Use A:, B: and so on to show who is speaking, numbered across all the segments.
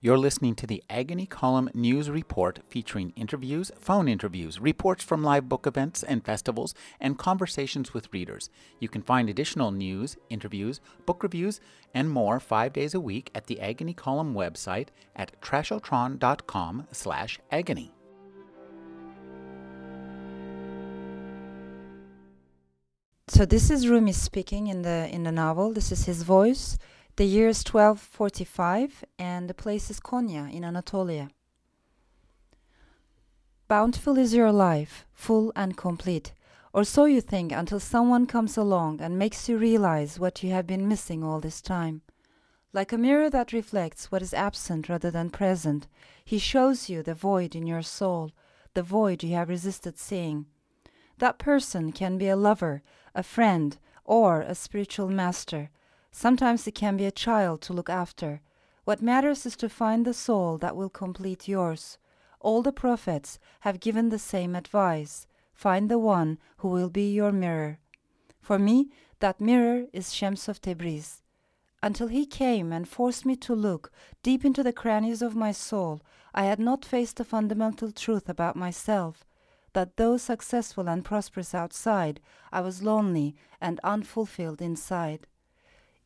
A: You're listening to the Agony Column News Report featuring interviews, phone interviews, reports from live book events and festivals, and conversations with readers. You can find additional news, interviews, book reviews, and more five days a week at the Agony Column website at trashotron.com slash agony.
B: So this is Rumi speaking in the in the novel. This is his voice. The year is 1245 and the place is Konya in Anatolia. Bountiful is your life, full and complete, or so you think until someone comes along and makes you realize what you have been missing all this time. Like a mirror that reflects what is absent rather than present, he shows you the void in your soul, the void you have resisted seeing. That person can be a lover, a friend, or a spiritual master Sometimes it can be a child to look after. What matters is to find the soul that will complete yours. All the prophets have given the same advice find the one who will be your mirror. For me, that mirror is Shams of Tabriz. Until he came and forced me to look deep into the crannies of my soul, I had not faced the fundamental truth about myself that though successful and prosperous outside, I was lonely and unfulfilled inside.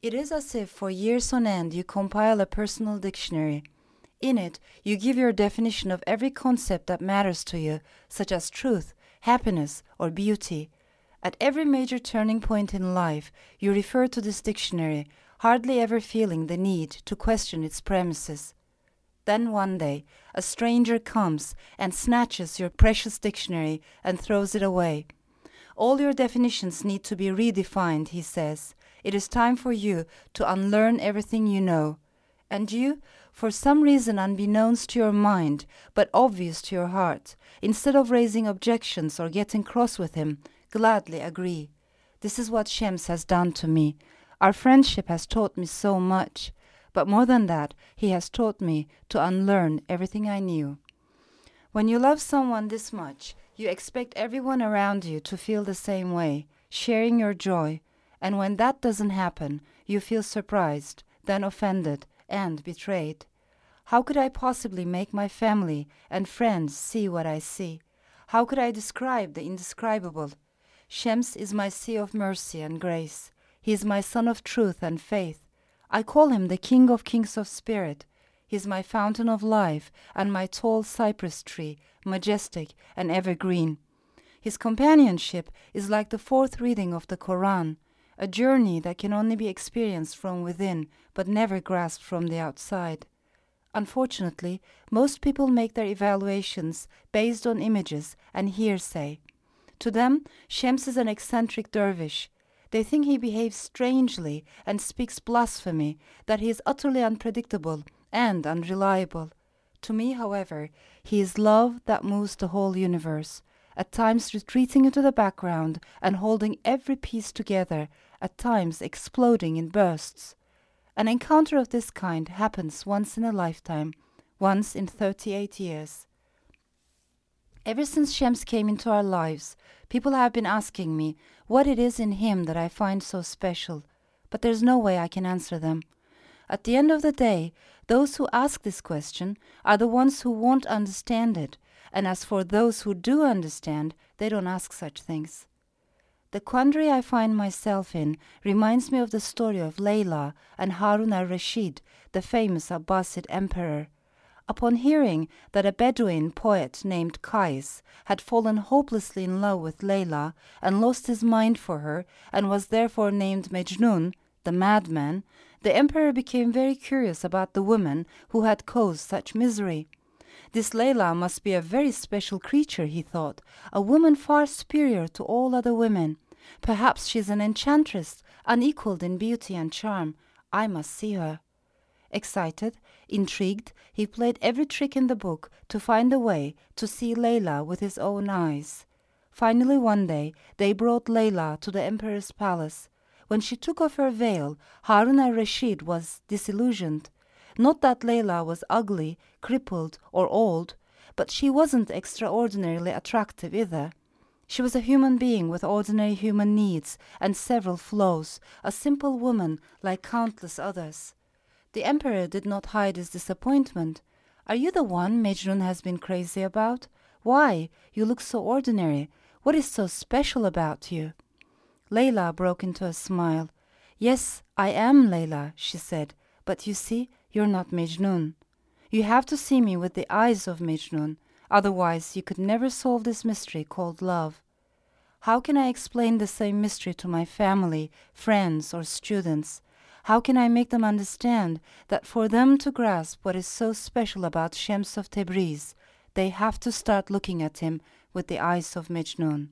B: It is as if for years on end you compile a personal dictionary. In it, you give your definition of every concept that matters to you, such as truth, happiness, or beauty. At every major turning point in life, you refer to this dictionary, hardly ever feeling the need to question its premises. Then one day, a stranger comes and snatches your precious dictionary and throws it away. All your definitions need to be redefined, he says. It is time for you to unlearn everything you know. And you, for some reason unbeknownst to your mind, but obvious to your heart, instead of raising objections or getting cross with him, gladly agree. This is what Shems has done to me. Our friendship has taught me so much. But more than that, he has taught me to unlearn everything I knew. When you love someone this much, you expect everyone around you to feel the same way, sharing your joy, and when that doesn't happen, you feel surprised, then offended, and betrayed. How could I possibly make my family and friends see what I see? How could I describe the indescribable? Shams is my sea of mercy and grace. He is my sun of truth and faith. I call him the King of Kings of Spirit. He is my fountain of life and my tall cypress tree, majestic and evergreen. His companionship is like the fourth reading of the Koran a journey that can only be experienced from within but never grasped from the outside. Unfortunately, most people make their evaluations based on images and hearsay. To them, Shams is an eccentric dervish. They think he behaves strangely and speaks blasphemy, that he is utterly unpredictable and unreliable. To me, however, he is love that moves the whole universe, at times retreating into the background and holding every piece together, at times exploding in bursts. An encounter of this kind happens once in a lifetime, once in 38 years. Ever since Shems came into our lives, people have been asking me what it is in him that I find so special, but there's no way I can answer them. At the end of the day, those who ask this question are the ones who won't understand it and as for those who do understand, they don't ask such things. The quandary I find myself in reminds me of the story of Layla and Harun al Rashid, the famous Abbasid emperor. Upon hearing that a Bedouin poet named Qais had fallen hopelessly in love with Layla and lost his mind for her, and was therefore named Majnun, the madman, the emperor became very curious about the woman who had caused such misery. This Layla must be a very special creature, he thought, a woman far superior to all other women. Perhaps she's an enchantress, unequaled in beauty and charm. I must see her. Excited, intrigued, he played every trick in the book to find a way to see Layla with his own eyes. Finally, one day, they brought Layla to the emperor's palace. When she took off her veil, Harun al Rashid was disillusioned. Not that Layla was ugly, crippled, or old, but she wasn't extraordinarily attractive either. She was a human being with ordinary human needs and several flaws, a simple woman like countless others. The emperor did not hide his disappointment. Are you the one Mejnun has been crazy about? Why? You look so ordinary. What is so special about you? Layla broke into a smile. Yes, I am Layla, she said, but you see, you're not Mejnun. You have to see me with the eyes of Mejnun, otherwise, you could never solve this mystery called love. How can I explain the same mystery to my family, friends, or students? How can I make them understand that for them to grasp what is so special about Shams of Tabriz, they have to start looking at him with the eyes of Mejnun?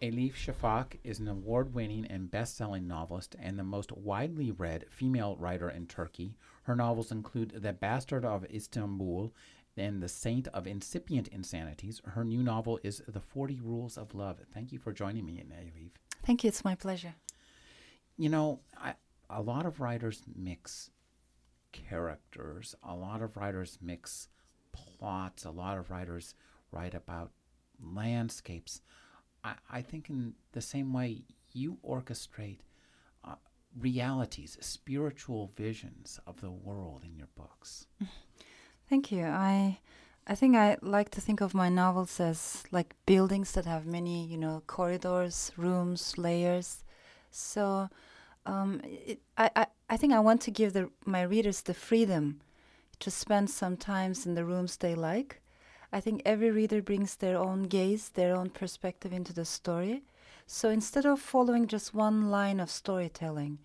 A: Elif Shafak is an award winning and best selling novelist and the most widely read female writer in Turkey. Her novels include The Bastard of Istanbul and The Saint of Incipient Insanities. Her new novel is The 40 Rules of Love. Thank you for joining me, Elif.
B: Thank you. It's my pleasure.
A: You know, I, a lot of writers mix characters, a lot of writers mix plots, a lot of writers write about landscapes. I, I think in the same way you orchestrate uh, realities, spiritual visions of the world in your books.
B: Thank you. I I think I like to think of my novels as like buildings that have many, you know, corridors, rooms, layers. So um, it, I, I I think I want to give the, my readers the freedom to spend some times in the rooms they like I think every reader brings their own gaze, their own perspective into the story. So instead of following just one line of storytelling,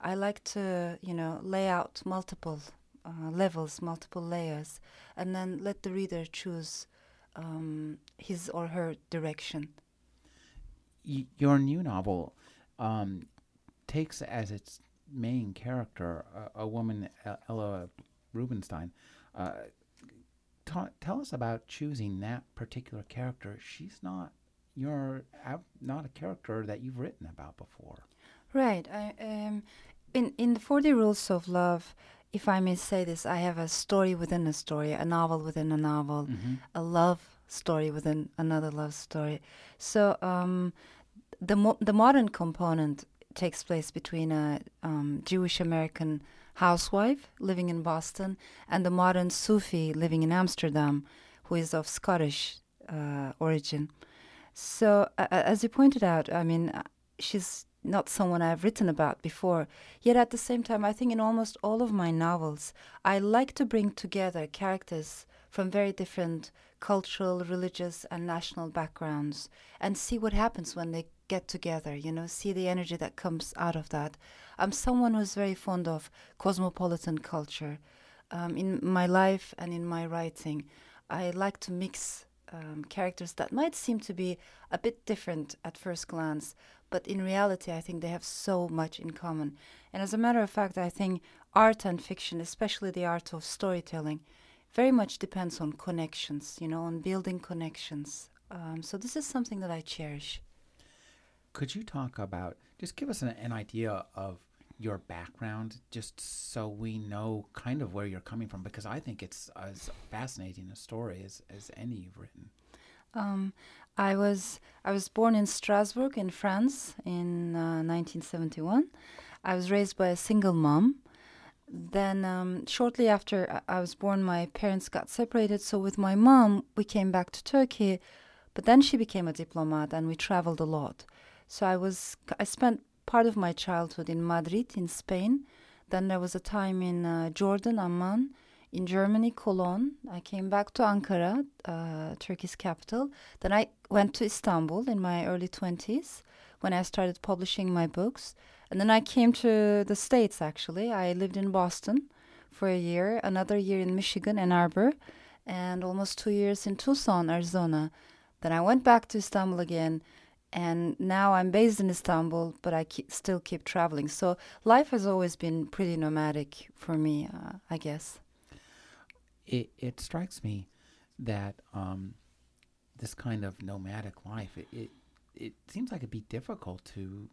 B: I like to, you know, lay out multiple uh, levels, multiple layers, and then let the reader choose um, his or her direction.
A: Your new novel um, takes as its main character a, a woman, Ella Rubinstein. Uh, ta- tell us about choosing that particular character. She's not you're not a character that you've written about before.
B: Right. I, um, in in the Forty Rules of Love, if I may say this, I have a story within a story, a novel within a novel, mm-hmm. a love story within another love story. So um, the mo- the modern component takes place between a um, Jewish American housewife living in Boston and the modern Sufi living in Amsterdam, who is of Scottish uh, origin. So, uh, as you pointed out, I mean, uh, she's not someone I've written about before. Yet at the same time, I think in almost all of my novels, I like to bring together characters from very different cultural, religious, and national backgrounds and see what happens when they get together, you know, see the energy that comes out of that. I'm someone who's very fond of cosmopolitan culture. Um, in my life and in my writing, I like to mix um, characters that might seem to be a bit different at first glance, but in reality, I think they have so much in common. And as a matter of fact, I think art and fiction, especially the art of storytelling, very much depends on connections, you know, on building connections. Um, so this is something that I cherish.
A: Could you talk about, just give us an, an idea of your background just so we know kind of where you're coming from because I think it's as fascinating a story as, as any you've written.
B: Um, I was I was born in Strasbourg in France in uh, 1971. I was raised by a single mom. Then um, shortly after I was born, my parents got separated. So with my mom, we came back to Turkey. But then she became a diplomat, and we traveled a lot. So I was I spent part of my childhood in Madrid, in Spain. Then there was a time in uh, Jordan, Amman, in Germany, Cologne. I came back to Ankara, uh, Turkey's capital. Then I went to Istanbul in my early 20s when I started publishing my books. And then I came to the States, actually. I lived in Boston for a year, another year in Michigan, Ann Arbor, and almost two years in Tucson, Arizona. Then I went back to Istanbul again and now I'm based in Istanbul, but I keep, still keep traveling. So life has always been pretty nomadic for me, uh, I guess.
A: It it strikes me that um, this kind of nomadic life it, it, it seems like it'd be difficult to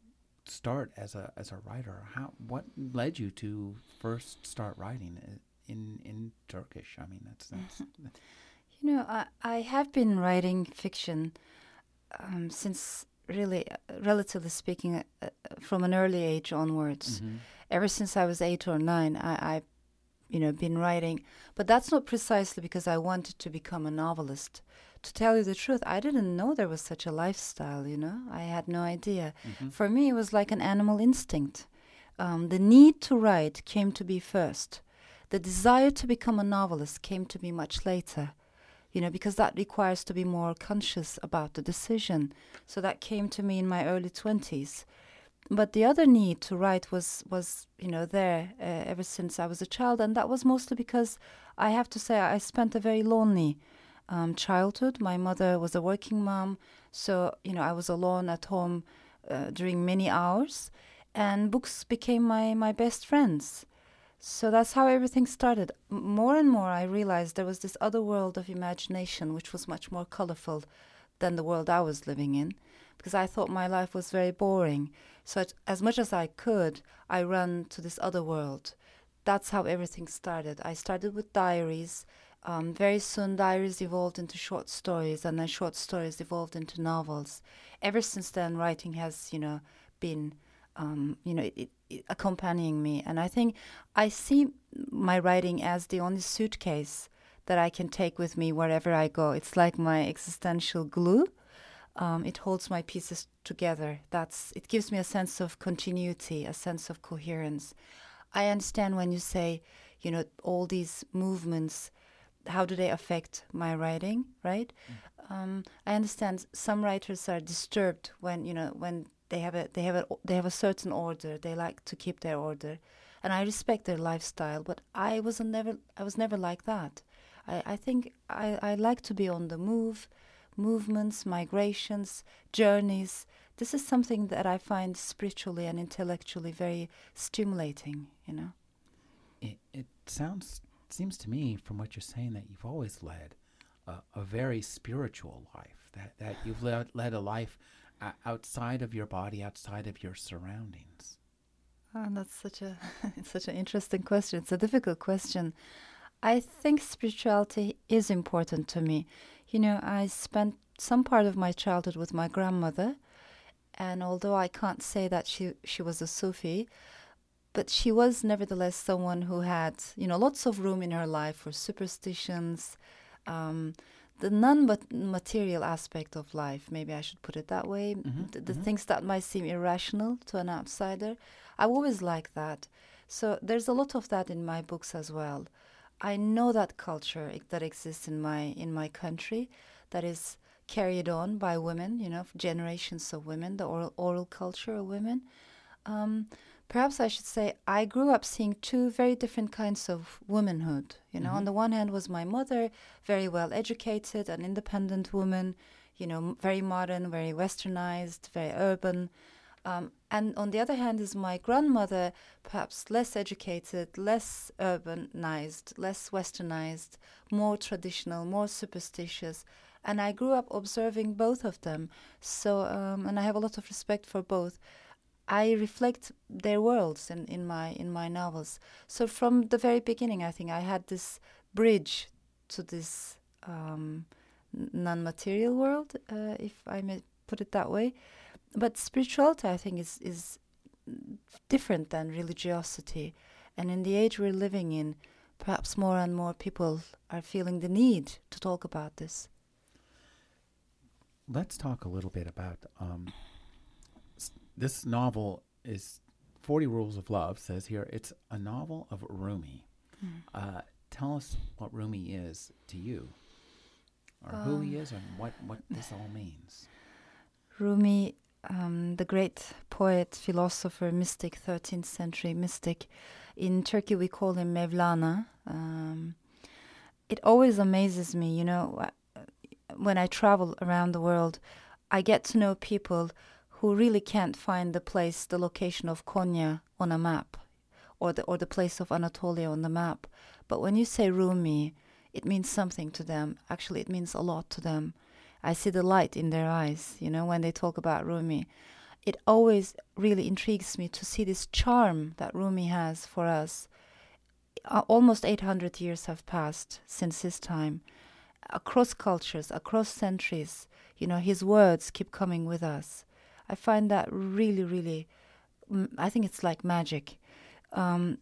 A: start as a as a writer. How what led you to first start writing in in Turkish? I mean, that's that's.
B: you know, I I have been writing fiction um, since really, uh, relatively speaking, uh, uh, from an early age onwards.
A: Mhm.
B: Ever since I was eight or nine, I, I, you know, been writing. But that's not precisely because I wanted to become a novelist. To tell you the truth, I didn't know there was such a lifestyle. You know, I had no idea.
A: Mhm.
B: For me, it was like an animal instinct. Um, the need to write came to be first. The desire to become a novelist came to me much later, you know, because that requires to be more conscious about the decision. So that came to me in my early 20s. But the other need to write was, was you know, there uh, ever since I was a child. And that was mostly because I have to say I spent a very lonely um, childhood. My mother was a working mom, so, you know, I was alone at home uh, during many hours and books became my, my best friends. So that's how everything started. More and more, I realized there was this other world of imagination, which was much more colorful than the world I was living in, because I thought my life was very boring. So, as- as much as I could, I ran to this other world. That's how everything started. I started with diaries. Um, very soon, diaries evolved into short stories, and then short stories evolved into novels. Ever since then, writing has, you know, been um, you know, it, it, accompanying me. And I think I see my writing as the only suitcase that I can take with me wherever I go. It's like my existential glue. Um, it holds my pieces together. That's it gives me a sense of continuity, a sense of coherence. I understand when you say, you know, all these movements, how do they affect my writing, right? Um, I understand some writers are disturbed when you know when they have a they have a they have a certain order. They like to keep their order, and I respect their lifestyle. But I was never I was never like that. I, I think I, I like to be on the move, movements, migrations, journeys. This is something that I find spiritually and intellectually very stimulating. You know.
A: It, it sounds seems to me from what you're saying that you've always led a, a very spiritual life. That that you've led, led a life outside of your body, outside of your surroundings.
B: Oh, that's such a it's such an interesting question. It's a difficult question. I think spirituality is important to me. You know, I spent some part of my childhood with my grandmother, and although I can't say that she she was a Sufi, but she was nevertheless someone who had you know lots of room in her life for superstitions, um, the non-material aspect of life. Maybe I should put it that way.
A: Mhm,
B: The, the
A: mhm.
B: things that might seem irrational to an outsider. I always like that. So there's a lot of that in my books as well. I know that culture that exists in my in my country, that is carried on by women. You know, generations of women, the oral oral culture of women. Um, perhaps I should say I grew up seeing two very different kinds of womanhood. You know, on the one hand was my mother, very well educated, an independent woman. You know, very modern, very westernized, very urban. Um, and on the other hand is my grandmother, perhaps less educated, less urbanized, less westernized, more traditional, more superstitious. And I grew up observing both of them. So, um, and I have a lot of respect for both. I reflect their worlds in, in my in my novels. So from the very beginning, I think I had this bridge to this um, non-material world, uh, if I may put it that way. But spirituality, I think, is is different than religiosity, and in the age we're living in, perhaps more and more people are feeling the need to talk about this.
A: Let's talk a little bit about um, this novel. Is Forty Rules of Love says here it's a novel of Rumi. Uh, tell us what Rumi is to you, or who he is, and what what this all means.
B: Rumi, um, the great poet, philosopher, mystic, 13th century mystic. In Turkey, we call him Mevlana. Um, it always amazes me, you know, when I travel around the world, I get to know people who really can't find the place, the location of Konya on a map, or the or the place of Anatolia on the map. But when you say Rumi, it means something to them. Actually, it means a lot to them. I see the light in their eyes, you know, when they talk about Rumi. It always really intrigues me to see this charm that Rumi has for us. Almost 800 years have passed since his time. Across cultures, across centuries, you know, his words keep coming with us. I find that really, really, mm, I think it's like magic. Um,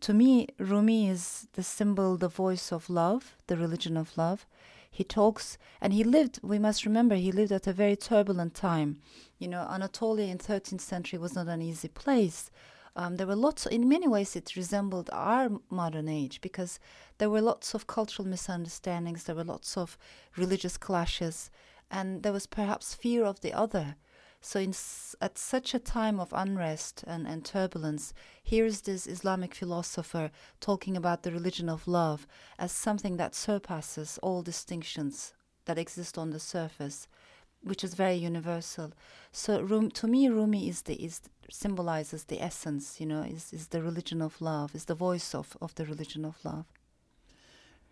B: to me, Rumi is the symbol, the voice of love, the religion of love. He talks, and he lived, we must remember, he lived at a very turbulent time. You know, Anatolia in 13th century was not an easy place. Um, there were lots, in many ways, it resembled our modern age because there were lots of cultural misunderstandings, there were lots of religious clashes, and there was perhaps fear of the other. So, in, at such a time of unrest and, and turbulence, here's this Islamic philosopher talking about the religion of love as something that surpasses all distinctions that exist on the surface, which is very universal. So, Rum, to me, Rumi is the is symbolizes the essence. You know, is is the religion of love, is the voice of of the religion of love.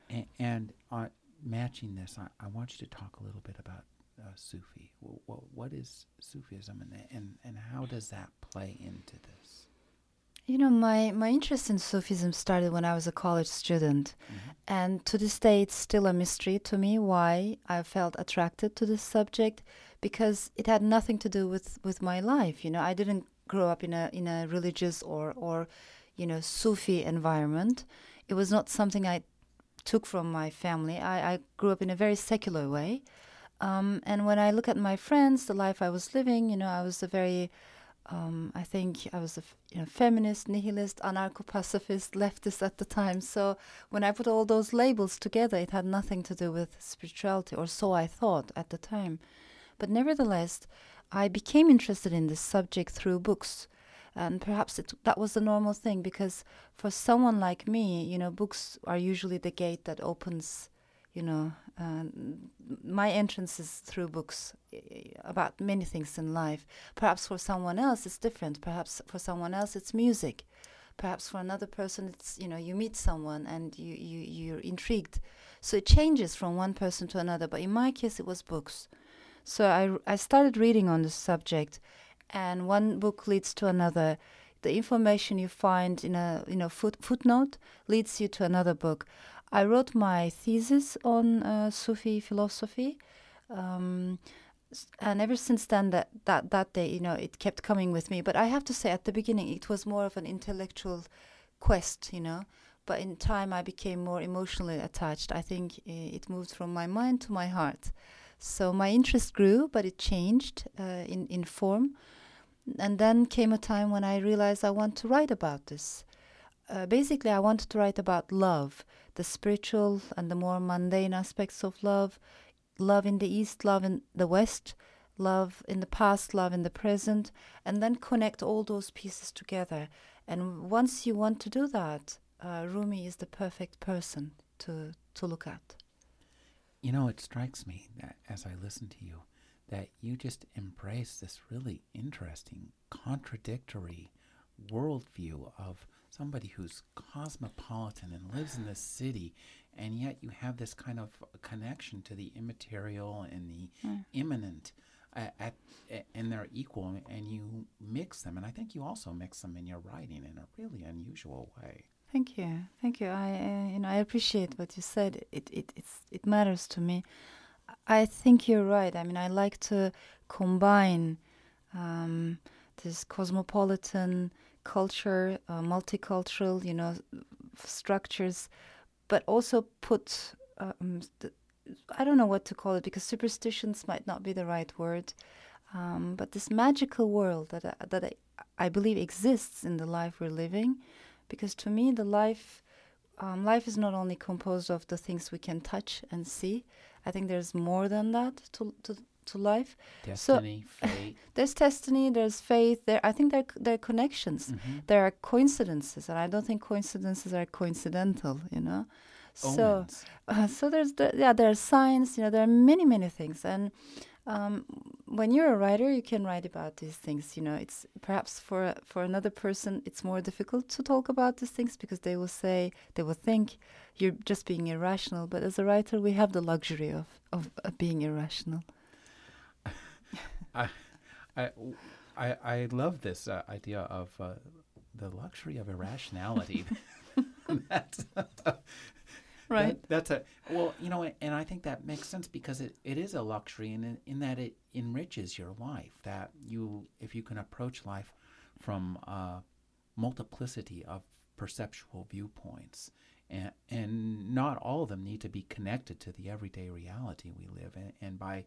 A: And, and uh, matching this, I, I want you to talk a little bit about uh, Sufi? What, what is Sufism, and, and and how does that play into this?
B: You know, my, my interest in Sufism started when I was a college student. Mm-hmm. And to this day, it's still a mystery to me why I felt attracted to this subject because it had nothing to do with, with my life. You know, I didn't grow up in a, in a religious or, or, you know, Sufi environment. It was not something I took from my family. I, I grew up in a very secular way. Um, and when I look at my friends, the life I was living, you know, I was a very, um, I think I was a you know, feminist, nihilist, anarcho-pacifist, leftist at the time. So when I put all those labels together, it had nothing to do with spirituality, or so I thought at the time. But nevertheless, I became interested in this subject through books. And perhaps it, that was the normal thing because for someone like me, you know, books are usually the gate that opens you know, uh, my entrance is through books about many things in life. Perhaps for someone else it's different. Perhaps for someone else it's music. Perhaps for another person it's you know you meet someone and you you you're intrigued. So it changes from one person to another. But in my case it was books. So I I started reading on the subject, and one book leads to another the information you find in a you know foot, footnote leads you to another book. I wrote my thesis on uh, Sufi philosophy. Um, and ever since then, that, that, that day, you know, it kept coming with me. But I have to say, at the beginning, it was more of an intellectual quest, you know. But in time, I became more emotionally attached. I think it moved from my mind to my heart. So my interest grew, but it changed uh, in, in form. And then came a time when I realized I want to write about this. Uh, basically, I wanted to write about love the spiritual and the more mundane aspects of love love in the East, love in the West, love in the past, love in the present, and then connect all those pieces together. And once you want to do that, uh, Rumi is the perfect person to, to look at.
A: You know, it strikes me that as I listen to you, that you just embrace this really interesting, contradictory worldview of somebody who's cosmopolitan and lives in this city, and yet you have this kind of connection to the immaterial and the mm. immanent. Uh, at, at, and they're equal, and you mix them, and I think you also mix them in your writing in a really unusual way.
B: Thank you, thank you. I, uh, you know, I appreciate what you said. It, it, it's, it matters to me. I think you're right. I mean, I like to combine um, this cosmopolitan culture, uh, multicultural, you know, structures, but also put. Um, I don't know what to call it because superstitions might not be the right word, um, but this magical world that I, that I, I believe exists in the life we're living, because to me the life um, life is not only composed of the things we can touch and see. I think there's more than that to to to life.
A: Destiny, so, fate.
B: there's destiny, there's faith. There, I think there there are connections. Mm-hmm. There are coincidences, and I don't think coincidences are coincidental. You know,
A: so
B: uh, so there's the, yeah there are signs. You know, there are many many things, and um, when you're a writer, you can write about these things. You know, it's perhaps for for another person, it's more difficult to talk about these things because they will say they will think you're just being irrational. But as a writer, we have the luxury of of, of being irrational.
A: I, I, I, I love this uh, idea of uh, the luxury of irrationality. That's
B: right.
A: That, that's a well, you know, and I think that makes sense because it, it is a luxury in in that it enriches your life. That you, if you can approach life from a multiplicity of perceptual viewpoints, and and not all of them need to be connected to the everyday reality we live in. And by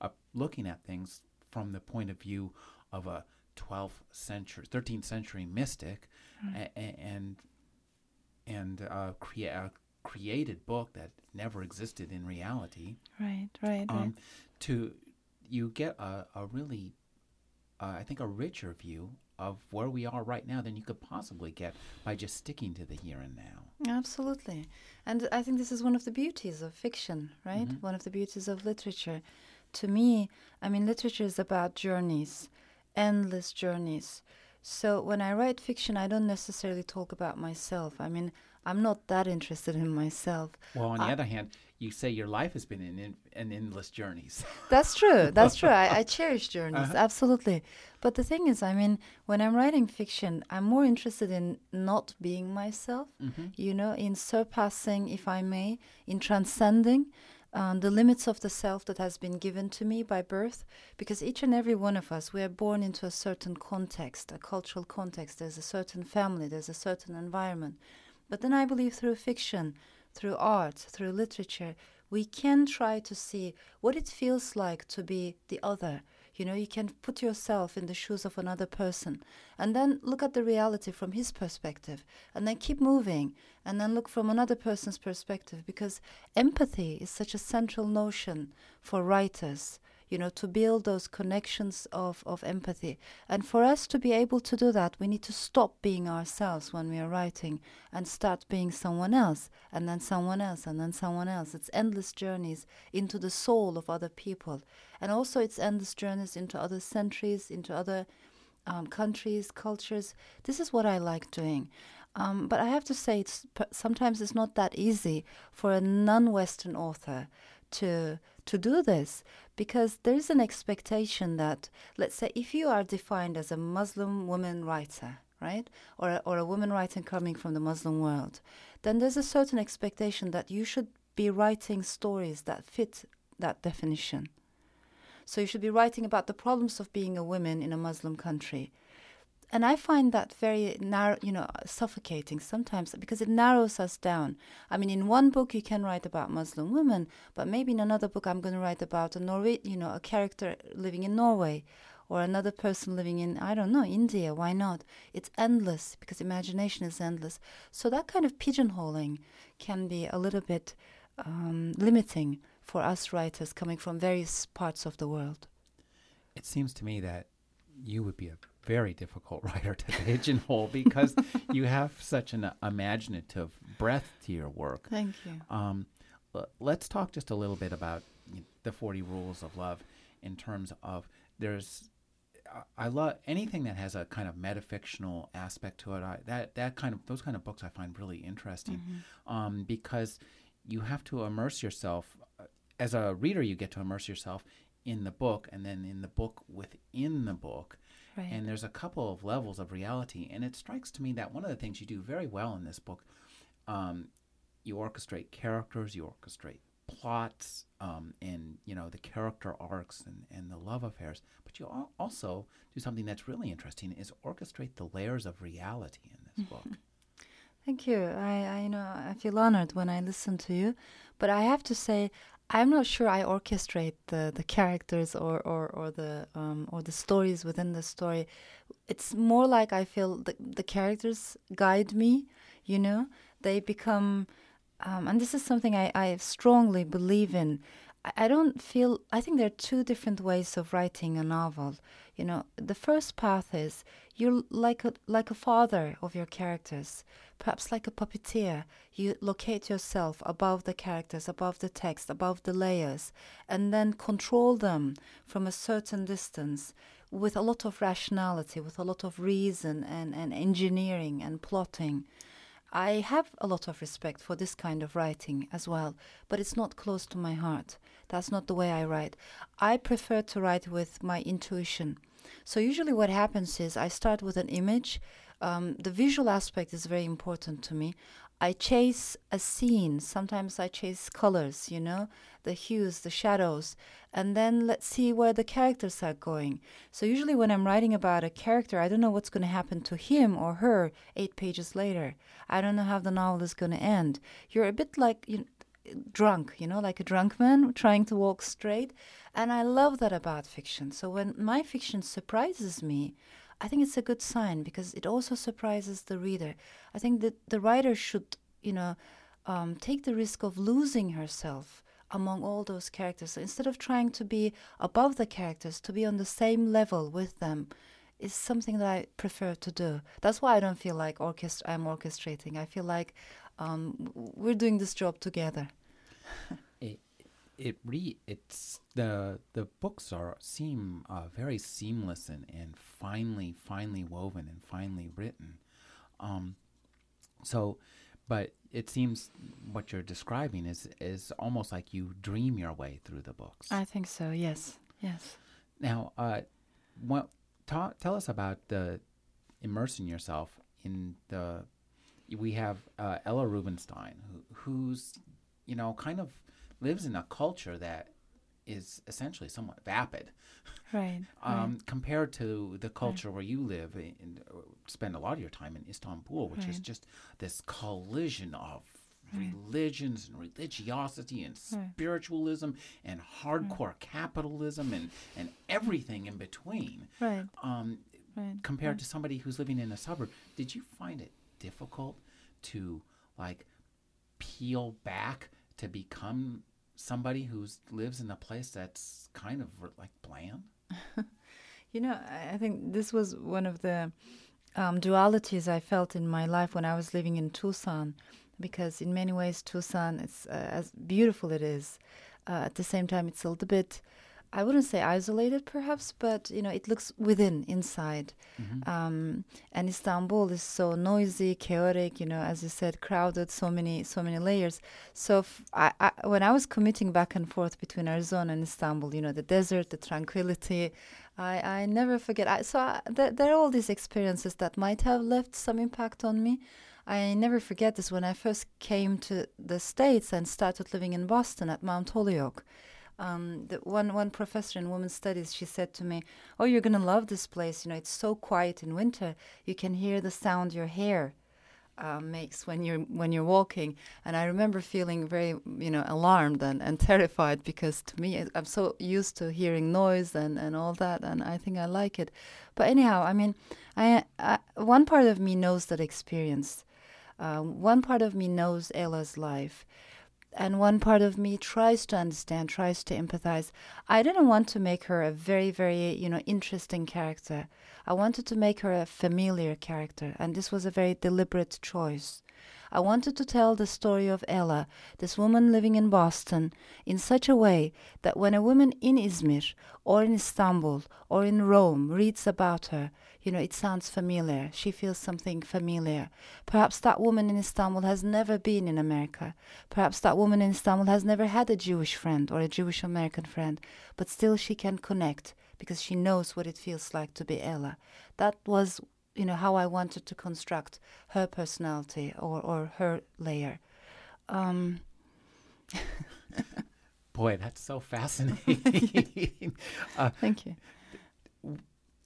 A: uh, looking at things from the point of view of a 12th century, 13th century mystic, mm. a, and and uh, create a created book that never existed in reality.
B: Right, right, um, right.
A: To you get a, a really, uh, I think, a richer view of where we are right now than you could possibly get by just sticking to the here and now.
B: Absolutely. And I think this is one of the beauties of fiction, right? Mm-hmm. One of the beauties of literature. To me, I mean, literature is about journeys, endless journeys. So when I write fiction, I don't necessarily talk about myself. I mean, I'm not that interested in myself.
A: Well, on the I, other hand, you say your life has been in, in, in endless journeys.
B: That's true. That's true. I, I cherish journeys, uh-huh. absolutely. But the thing is, I mean, when I'm writing fiction, I'm more interested in not being myself, mm-hmm. you know, in surpassing, if I may, in transcending. Um, the limits of the self that has been given to me by birth, because each and every one of us, we are born into a certain context, a cultural context. There's a certain family, there's a certain environment. But then I believe through fiction, through art, through literature, we can try to see what it feels like to be the other. You know, you can put yourself in the shoes of another person and then look at the reality from his perspective and then keep moving and then look from another person's perspective because empathy is such a central notion for writers you know, to build those connections of, of empathy. And for us to be able to do that, we need to stop being ourselves when we are writing and start being someone else, and then someone else, and then someone else. It's endless journeys into the soul of other people. And also, it's endless journeys into other centuries, into other um, countries, cultures. This is what I like doing. Um, but I have to say, it's sometimes it's not that easy for a non-Western author to to do this because there is an expectation that, let's say, if you are defined as a Muslim woman writer, right, or a, or a woman writer coming from the Muslim world, then there's a certain expectation that you should be writing stories that fit that definition. So you should be writing about the problems of being a woman in a Muslim country and I find that very narrow, you know, suffocating sometimes because it narrows us down. I mean, in one book you can write about Muslim women, but maybe in another book I'm going to write about a Norway, you know, a character living in Norway, or another person living in I don't know India. Why not? It's endless because imagination is endless. So that kind of pigeonholing can be a little bit um, limiting for us writers coming from various parts of the world.
A: It seems to me that you would be a very difficult writer to pigeonhole because you have such an imaginative breadth to your work.
B: Thank you. Um,
A: let's talk just a little bit about the 40 rules of love in terms of there's I love anything that has a kind of metafictional aspect to it. I, that that kind of those kind of books I find really interesting mm-hmm. um, because you have to immerse yourself uh, as a reader. You get to immerse yourself in the book, and then in the book within the book, Right. And there's a couple of levels of reality. And it strikes to me that one of the things you do very well in this book, um, you orchestrate characters, you orchestrate plots, um, and you know the character arcs and, and the love affairs. But you also do something that's really interesting: is orchestrate the layers of reality in this book.
B: Thank you. I, I you know I feel honored when I listen to you, but I have to say I'm not sure I orchestrate the, the characters or, or, or the um, or the stories within the story. It's more like I feel the the characters guide me. You know, they become, um, and this is something I, I strongly believe in. I don't feel. I think there are two different ways of writing a novel. You know, the first path is you're like a like a father of your characters, perhaps like a puppeteer. You locate yourself above the characters, above the text, above the layers, and then control them from a certain distance with a lot of rationality, with a lot of reason and, and engineering and plotting. I have a lot of respect for this kind of writing as well, but it's not close to my heart. That's not the way I write. I prefer to write with my intuition. So, usually, what happens is I start with an image. Um, the visual aspect is very important to me. I chase a scene. Sometimes I chase colors, you know, the hues, the shadows, and then let's see where the characters are going. So, usually, when I'm writing about a character, I don't know what's going to happen to him or her eight pages later. I don't know how the novel is going to end. You're a bit like you know, drunk, you know, like a drunk man trying to walk straight. And I love that about fiction. So, when my fiction surprises me, I think it's a good sign because it also surprises the reader. I think that the writer should, you know, um, take the risk of losing herself among all those characters. So instead of trying to be above the characters, to be on the same level with them is something that I prefer to do. That's why I don't feel like orchestra- I'm orchestrating. I feel like um, we're doing this job together.
A: it it re it's the the books are seem uh, very seamless and, and finely finely woven and finely written. Um, so, but it seems what you're describing is is almost like you dream your way through the books.
B: I think so. Yes. Yes.
A: Now, uh, what ta- tell us about the immersing yourself in the. We have uh, Ella Rubinstein, who, who's you know kind of lives in a culture that is essentially somewhat vapid.
B: Right.
A: um,
B: right.
A: Compared to the culture right. where you live and spend a lot of your time in Istanbul, which right. is just this collision of religions and religiosity and spiritualism and hardcore capitalism and, and everything in between.
B: Right.
A: Um, compared to somebody who's living in a suburb, did you find it difficult to like peel back to become somebody who lives in a place that's kind of like bland?
B: you know, I think this was one of the um, dualities I felt in my life when I was living in Tucson, because in many ways Tucson, is uh, as beautiful it is, uh, at the same time it's a little bit I wouldn't say isolated, perhaps, but you know, it looks within, inside. Mm-hmm. Um, and Istanbul is so noisy, chaotic. You know, as you said, crowded, so many, so many layers. So f- I, I, when I was commuting back and forth between Arizona and Istanbul, you know, the desert, the tranquility, I, I never forget. I, so I, th- there are all these experiences that might have left some impact on me. I never forget this when I first came to the States and started living in Boston at Mount Holyoke um, the one one professor in women's studies she said to me oh you're going to love this place. You know it's so quiet in winter. You can hear the sound your hair uh, makes when you're when you're walking. And i remember feeling very you know alarmed and, and terrified because to me i'm so used to hearing noise and, and all that and i think i like it. But anyhow i mean i, I one part of me knows that experience. Uh, one part of me knows ella's life and one part of me tries to understand, tries to empathize. I didn't want to make her a very, very, you know, interesting character. I wanted to make her a familiar character, and this was a very deliberate choice. I wanted to tell the story of Ella, this woman living in Boston, in such a way that when a woman in Izmir or in Istanbul or in Rome reads about her, you know, it sounds familiar. She feels something familiar. Perhaps that woman in Istanbul has never been in America. Perhaps that woman in Istanbul has never had a Jewish friend or a Jewish American friend, but still she can connect because she knows what it feels like to be Ella. That was you know how I wanted to construct her personality or or her layer. Um,
A: Boy, that's so fascinating.
B: uh, Thank you.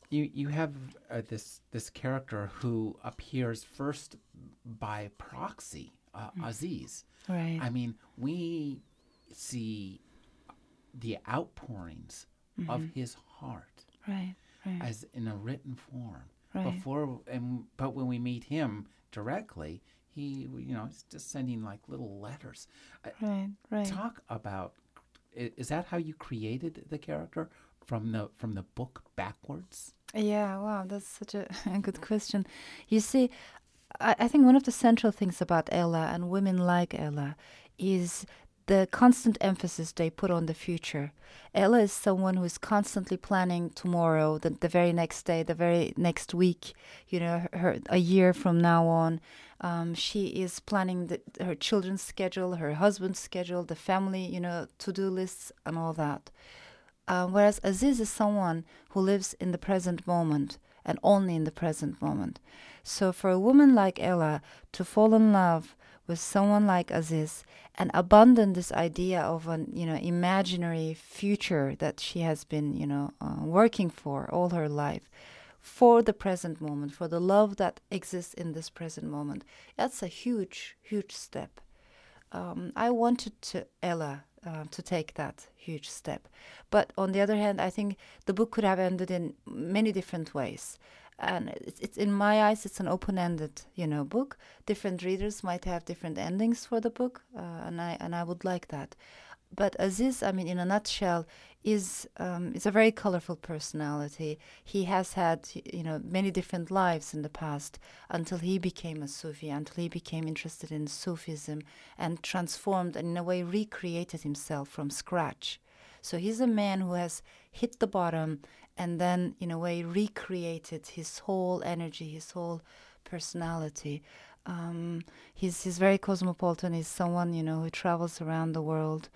A: You you have uh, this this character who appears first by proxy, uh, mm. Aziz.
B: Right.
A: I mean, we see the outpourings mm-hmm. of his heart,
B: right, right,
A: as in a written form
B: right.
A: before and but when we meet him directly he you know he's just sending like little letters.
B: Right right.
A: talk about is that how you created the character from the from the book backwards?
B: Yeah wow that's such a, a good question. You see I, I think one of the central things about ella and women like ella is the constant emphasis they put on the future. Ella is someone who is constantly planning tomorrow, the, the very next day, the very next week, you know, her, a year from now on. Um, she is planning the, her children's schedule, her husband's schedule, the family, you know, to do lists and all that. Um, whereas Aziz is someone who lives in the present moment and only in the present moment. So for a woman like Ella to fall in love with someone like Aziz and abandon this idea of an you know imaginary future that she has been you know uh, working for all her life for the present moment for the love that exists in this present moment. That's a huge huge step. Um, i wanted to ella uh, to take that huge step. But on the other hand i think the book could have ended in many different ways and it's, it's in my eyes it's an open-ended you know book. Different readers might have different endings for the book uh, and i and i would like that. But aziz i mean in a nutshell is um, is a very colorful personality he has had you know many different lives in the past until he became a sufi until he became interested in sufism and transformed and in a way recreated himself from scratch so he's a man who has hit the bottom and then in a way recreated his whole energy, his whole personality. Um, he's he's very cosmopolitan. He's someone you know who travels around the world,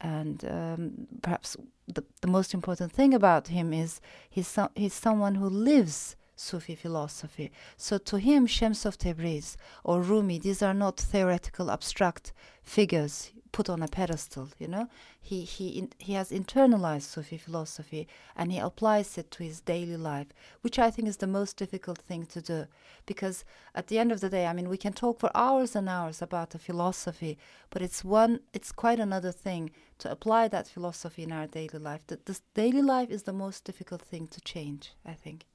B: and um, perhaps the the most important thing about him is he's so, he's someone who lives Sufi philosophy. So to him, Shams of Tabriz or Rumi, these are not theoretical abstract figures put on a pedestal. You know, he he in, he has internalized Sufi philosophy and he applies it to his daily life, which I think is the most difficult thing to do, because at the end of the day, I mean, we can talk for hours and hours about the philosophy, but it's one, it's quite another thing to apply that philosophy in our daily life. The, this daily life is the most difficult thing to change. I think.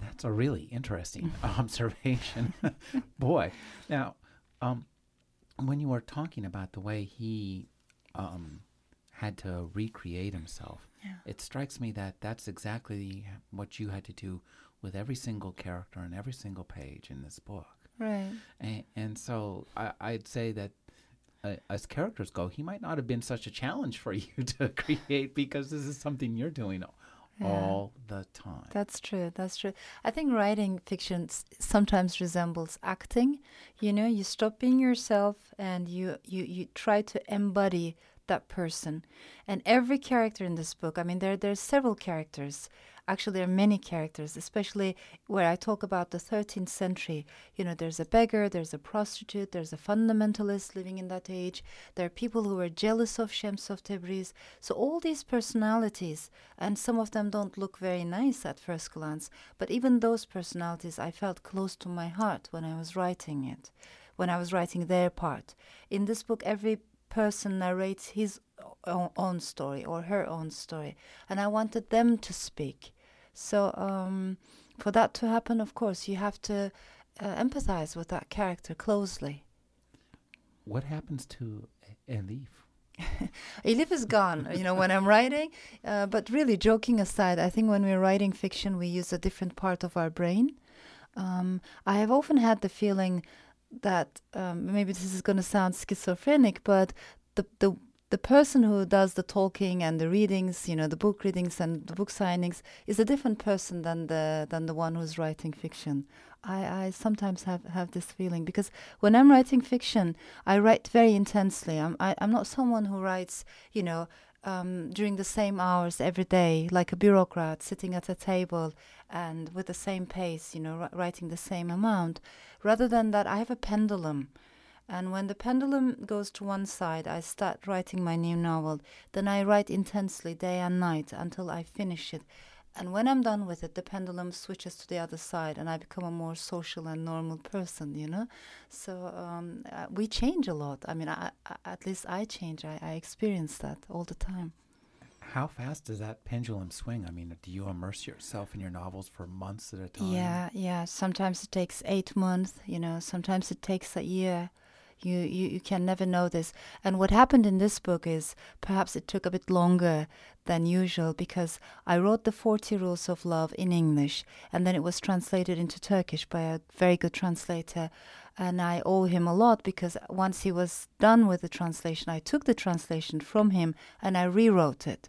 A: That's a really interesting observation. Boy. Now, um, when you were talking about the way he um, had to recreate himself,
B: yeah.
A: it strikes me that that's exactly what you had to do with every single character and every single page in this book.
B: Right.
A: And, and so I, I'd say that uh, as characters go, he might not have been such a challenge for you to create because this is something you're doing yeah. all the time.
B: That's true. That's true. I think writing fiction sometimes resembles acting. You know, you stop being yourself and you you you try to embody that person. And every character in this book, I mean, there there's several characters Actually, there are many characters, especially where I talk about the 13th century. You know, there's a beggar, there's a prostitute, there's a fundamentalist living in that age. There are people who are jealous of Shams of Tabriz. So all these personalities, and some of them don't look very nice at first glance, but even those personalities I felt close to my heart when I was writing it, when I was writing their part. In this book, every person narrates his own story or her own story, and I wanted them to speak. So um, for that to happen, of course, you have to uh, empathize with that character closely.
A: What happens to Elif?
B: Elif is gone, you know, when I'm writing. Uh, but really, joking aside, I think when we're writing fiction, we use a different part of our brain. Um, I have often had the feeling that um, maybe this is going to sound schizophrenic, but the the the person who does the talking and the readings, you know, the book readings and the book signings, is a different person than the than the one who's writing fiction. I, I sometimes have, have this feeling because when I'm writing fiction, I write very intensely. I'm I, am i am not someone who writes, you know, um, during the same hours every day, like a bureaucrat sitting at a table and with the same pace, you know, writing the same amount. Rather than that, I have a pendulum and when the pendulum goes to one side, I start writing my new novel. Then I write intensely day and night until I finish it. And when I'm done with it, the pendulum switches to the other side, and I become a more social and normal person, you know? So um, uh, we change a lot. I mean, I, I, at least I change. I, I experience that all the time.
A: How fast does that pendulum swing? I mean, do you immerse yourself in your novels for months at a time?
B: Yeah, yeah. Sometimes it takes eight months, you know, sometimes it takes a year. You, you, you can never know this. And what happened in this book is perhaps it took a bit longer than usual because I wrote the 40 Rules of Love in English and then it was translated into Turkish by a very good translator. And I owe him a lot because once he was done with the translation, I took the translation from him and I rewrote it.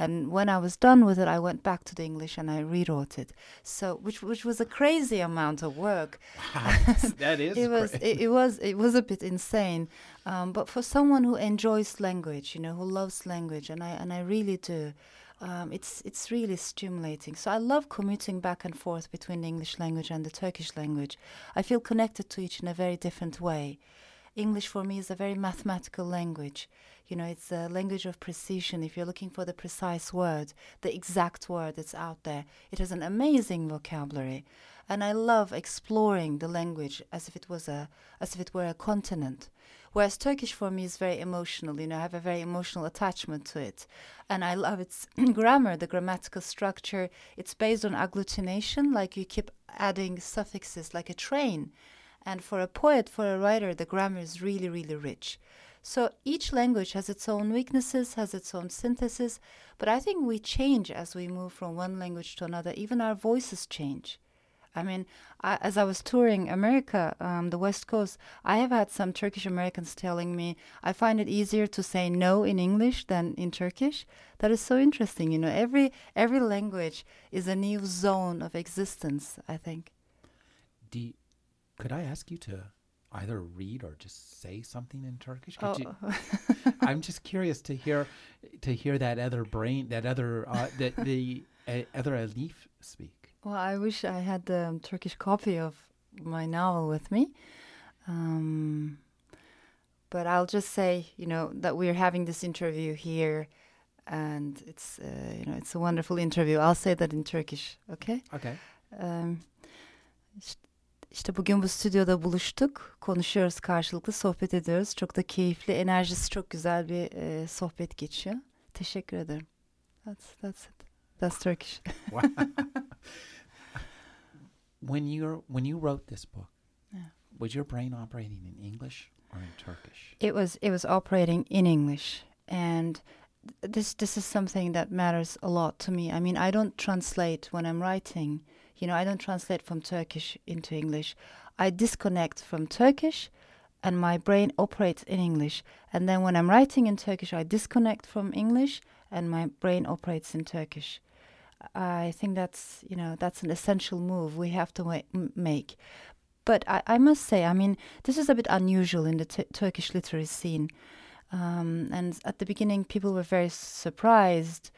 B: And when I was done with it, I went back to the English and I rewrote it. So, which which was a crazy amount of work.
A: Wow, that is.
B: it was it, it, was it was a bit insane. Um, but for someone who enjoys language, you know, who loves language, and I and I really do. um, it's it's really stimulating. So I love commuting back and forth between the English language and the Turkish language. I feel connected to each in a very different way. English for me is a very mathematical language. You know, it's a language of precision. If you're looking for the precise word, the exact word that's out there, it has an amazing vocabulary. And I love exploring the language as if it was a as if it were a continent. Whereas Turkish for me is very emotional, you know, I have a very emotional attachment to it. And I love its grammar, the grammatical structure. It's based on agglutination, like you keep adding suffixes like a train. And for a poet, for a writer, the grammar is really, really rich. So each language has its own weaknesses, has its own synthesis, but I think we change as we move from one language to another. Even our voices change. I mean, I, as I was touring America, um, the West Coast, I have had some Turkish Americans telling me I find it easier to say no in English than in Turkish. That is so interesting. You know, every every language is a new zone of existence. I think.
A: Do could I ask you to either read or just say something in Turkish?
B: Oh.
A: You, I'm just curious to hear to hear that other brain, that other uh, the the uh, other Elif speak.
B: Well, I wish I had the um, Turkish copy of my novel with me. Um, but I'll just say, you know, that we're having this interview here, and it's, uh, you know, it's a wonderful interview. I'll say that in Turkish, okay?
A: Okay.
B: Um, işte bugün bu stüdyoda buluştuk, konuşuyoruz karşılıklı, sohbet ediyoruz. Çok da keyifli, enerjisi çok güzel bir e, sohbet geçiyor. Teşekkür ederim. That's that's it. That's Turkish.
A: when you're when you wrote this book,
B: Yeah.
A: was your brain operating in English or in Turkish?
B: It was it was operating in English, and th- this this is something that matters a lot to me. I mean, I don't translate when I'm writing. You know, I don't translate from Turkish into English. I disconnect from Turkish, and my brain operates in English. And then when I'm writing in Turkish, I disconnect from English, and my brain operates in Turkish. I think that's you know that's an essential move we have to wa- make. But I, I must say, I mean, this is a bit unusual in the t- Turkish literary scene. Um, and at the beginning, people were very surprised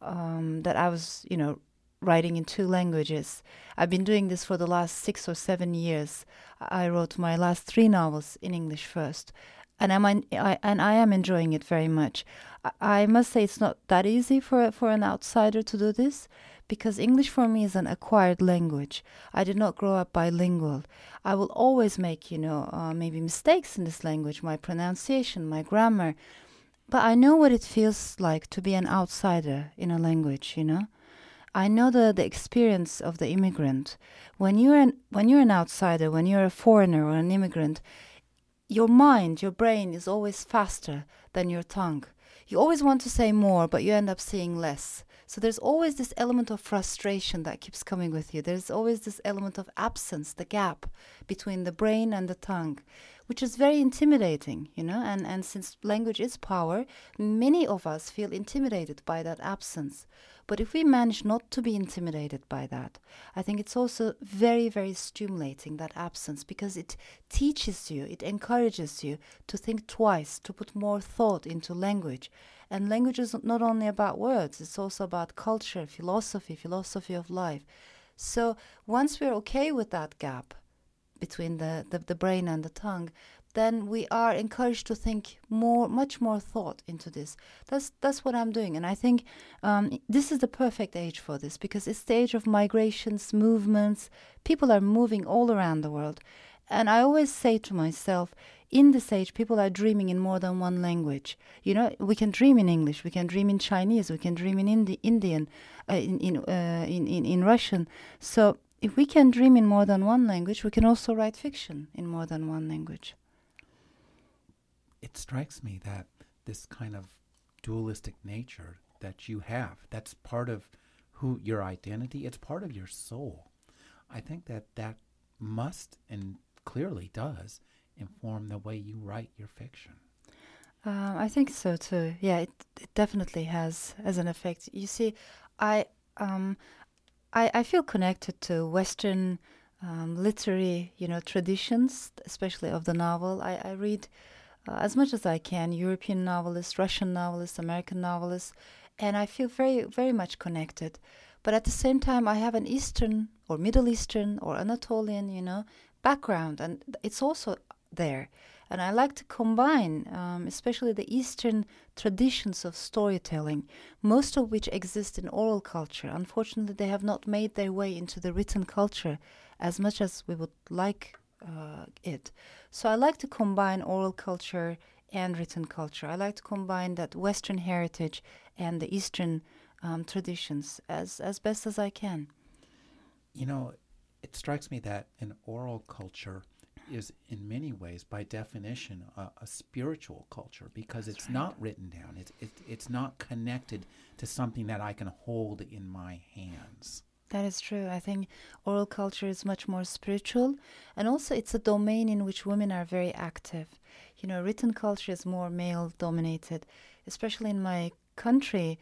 B: um, that I was, you know, writing in two languages. I've been doing this for the last six or seven years. I wrote my last three novels in English first, and I'm I, and I am enjoying it very much. I, I must say it's not that easy for for an outsider to do this because English for me is an acquired language. I did not grow up bilingual. I will always make, you know, uh, maybe mistakes in this language, my pronunciation, my grammar. But I know what it feels like to be an outsider in a language, you know. I know the, the experience of the immigrant. When you're an when you're an outsider, when you're a foreigner or an immigrant, your mind, your brain is always faster than your tongue. You always want to say more, but you end up saying less. So there's always this element of frustration that keeps coming with you. There's always this element of absence, the gap between the brain and the tongue, which is very intimidating, you know. And, and since language is power, many of us feel intimidated by that absence. But if we manage not to be intimidated by that, I think it's also very, very stimulating, that absence, because it teaches you, it encourages you to think twice, to put more thought into language. And language is not only about words, it's also about culture, philosophy, philosophy of life. So once we're okay with that gap between the, the, the brain and the tongue, then we are encouraged to think more, much more thought into this. That's that's what I'm doing, and I think um, this is the perfect age for this because it's the age of migrations, movements. People are moving all around the world, and I always say to myself, in this age, people are dreaming in more than one language. You know, we can dream in English, we can dream in Chinese, we can dream in Indi- Indian, uh, in in, uh, in in in Russian. So if we can dream in more than one language, we can also write fiction in more than one language
A: it strikes me that this kind of dualistic nature that you have, that's part of who your identity, it's part of your soul. I think that that must and clearly does inform the way you write your fiction.
B: Uh, I think so too. Yeah, it, it definitely has has an effect. You see, I um, I, I feel connected to Western um, literary, you know, traditions, especially of the novel. I, I read uh, as much as I can European novelists, Russian novelists, American novelists, and I feel very, very much connected. But at the same time, I have an Eastern or Middle Eastern or Anatolian, you know, background, and it's also there. And I like to combine, um, especially the Eastern traditions of storytelling, most of which exist in oral culture. Unfortunately, they have not made their way into the written culture as much as we would like uh, it. So I like to combine oral culture and written culture. I like to combine that Western heritage and the Eastern um, traditions as, as best as I can.
A: You know, it strikes me that in oral culture is in many ways, by definition, a, a spiritual culture because That's it's right. not written down. It's it, it's not connected to something that I can hold in my hands.
B: That is true. I think oral culture is much more spiritual, and also it's a domain in which women are very active. You know, written culture is more male dominated, especially in my country.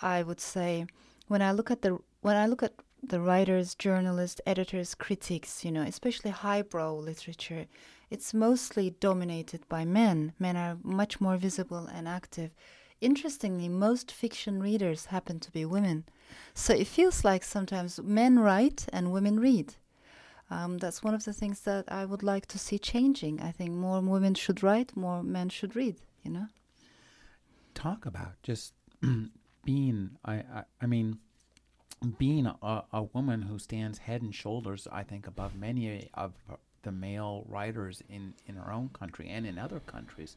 B: I would say when I look at the when I look at the writers, journalists, editors, critics, you know, especially highbrow literature, it's mostly dominated by men. Men are much more visible and active. Interestingly, most fiction readers happen to be women. So it feels like sometimes men write and women read. Um, that's one of the things that I would like to see changing. I think more women should write, more men should read, you know?
A: Talk about just being, I, I, I mean, being a, a woman who stands head and shoulders, I think, above many of the male writers in, in our own country and in other countries,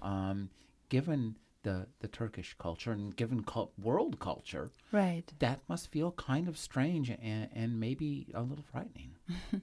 A: um, given the, the Turkish culture and given cult, world culture,
B: right?
A: That must feel kind of strange and, and maybe a little frightening.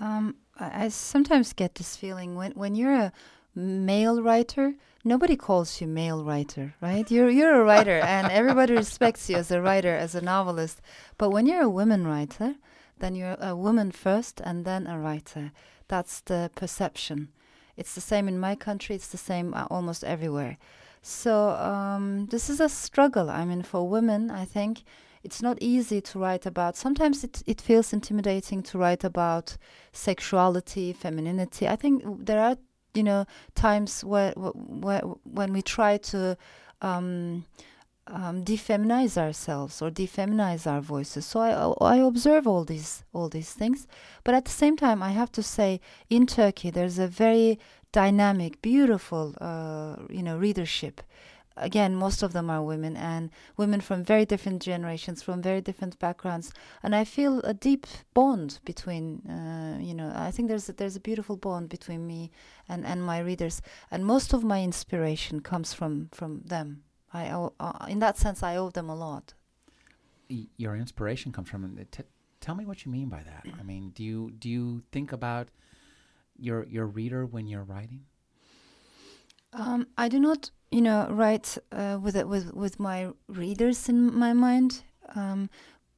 B: um, I, I sometimes get this feeling when when you're a male writer, nobody calls you male writer, right? You're you're a writer, and everybody respects you as a writer, as a novelist. But when you're a woman writer, then you're a woman first, and then a writer. That's the perception. It's the same in my country. It's the same uh, almost everywhere. So um, this is a struggle. I mean, for women, I think it's not easy to write about. Sometimes it it feels intimidating to write about sexuality, femininity. I think there are you know times where, where when we try to um, um, defeminize ourselves or defeminize our voices. So I, I observe all these all these things, but at the same time, I have to say, in Turkey, there's a very dynamic, beautiful, uh, you know, readership again, most of them are women and women from very different generations, from very different backgrounds. And I feel a deep bond between, uh, you know, I think there's a, there's a beautiful bond between me and, and my readers. And most of my inspiration comes from, from them. I owe, uh, in that sense, I owe them a lot.
A: Your inspiration comes from. T- tell me what you mean by that. I mean, do you do you think about your your reader when you're writing?
B: Um, I do not you know, write uh, with with with my readers in my mind. Um,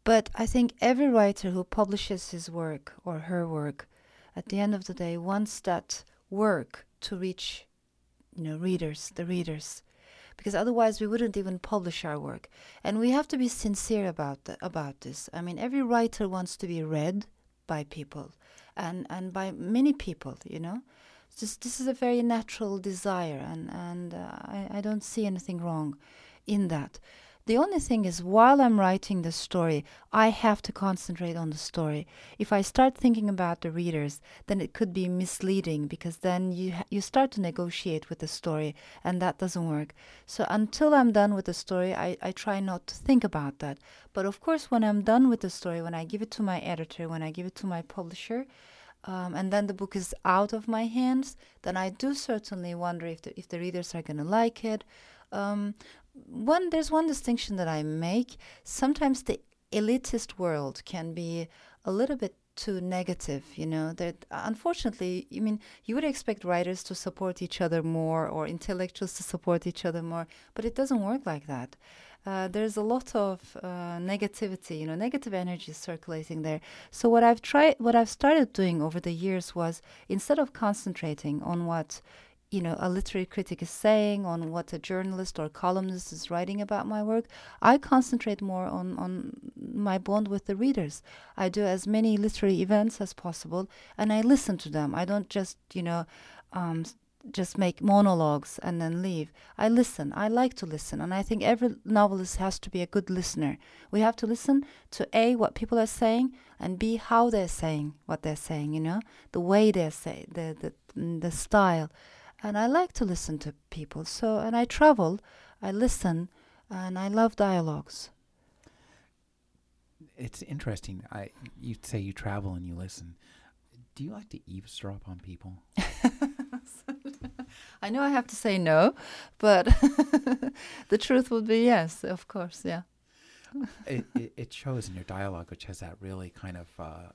B: but I think every writer who publishes his work or her work, at the end of the day, wants that work to reach, you know, readers, the readers, because otherwise we wouldn't even publish our work. And we have to be sincere about the, about this. I mean, every writer wants to be read by people, and and by many people, you know just this is a very natural desire, and and uh, I, I don't see anything wrong in that. The only thing is, while I'm writing the story, I have to concentrate on the story. If I start thinking about the readers, then it could be misleading because then you you start to negotiate with the story, and that doesn't work. So until I'm done with the story, I, I try not to think about that. But of course, when I'm done with the story, when I give it to my editor, when I give it to my publisher, um, and then the book is out of my hands, then I do certainly wonder if the, if the readers are going to like it. Um, one there's one distinction that I make. Sometimes the elitist world can be a little bit too negative, you know. That unfortunately, I mean, you would expect writers to support each other more or intellectuals to support each other more, but it doesn't work like that uh, there's a lot of uh, negativity, you know, negative energy circulating there. So what I've tried, what I've started doing over the years was instead of concentrating on what, you know, a literary critic is saying, on what a journalist or columnist is writing about my work, I concentrate more on on my bond with the readers. I do as many literary events as possible, and I listen to them. I don't just, you know. Um, just make monologues and then leave. I listen. I like to listen, and I think every novelist has to be a good listener. We have to listen to a what people are saying, and b how they're saying what they're saying. You know, the way they say the the the style, and I like to listen to people. So, and I travel, I listen, and I love dialogues.
A: It's interesting. I you say you travel and you listen. Do you like to eavesdrop on people?
B: I know I have to say no, but the truth would be yes, of course, yeah.
A: it, it, it shows in your dialogue, which has that really kind of uh,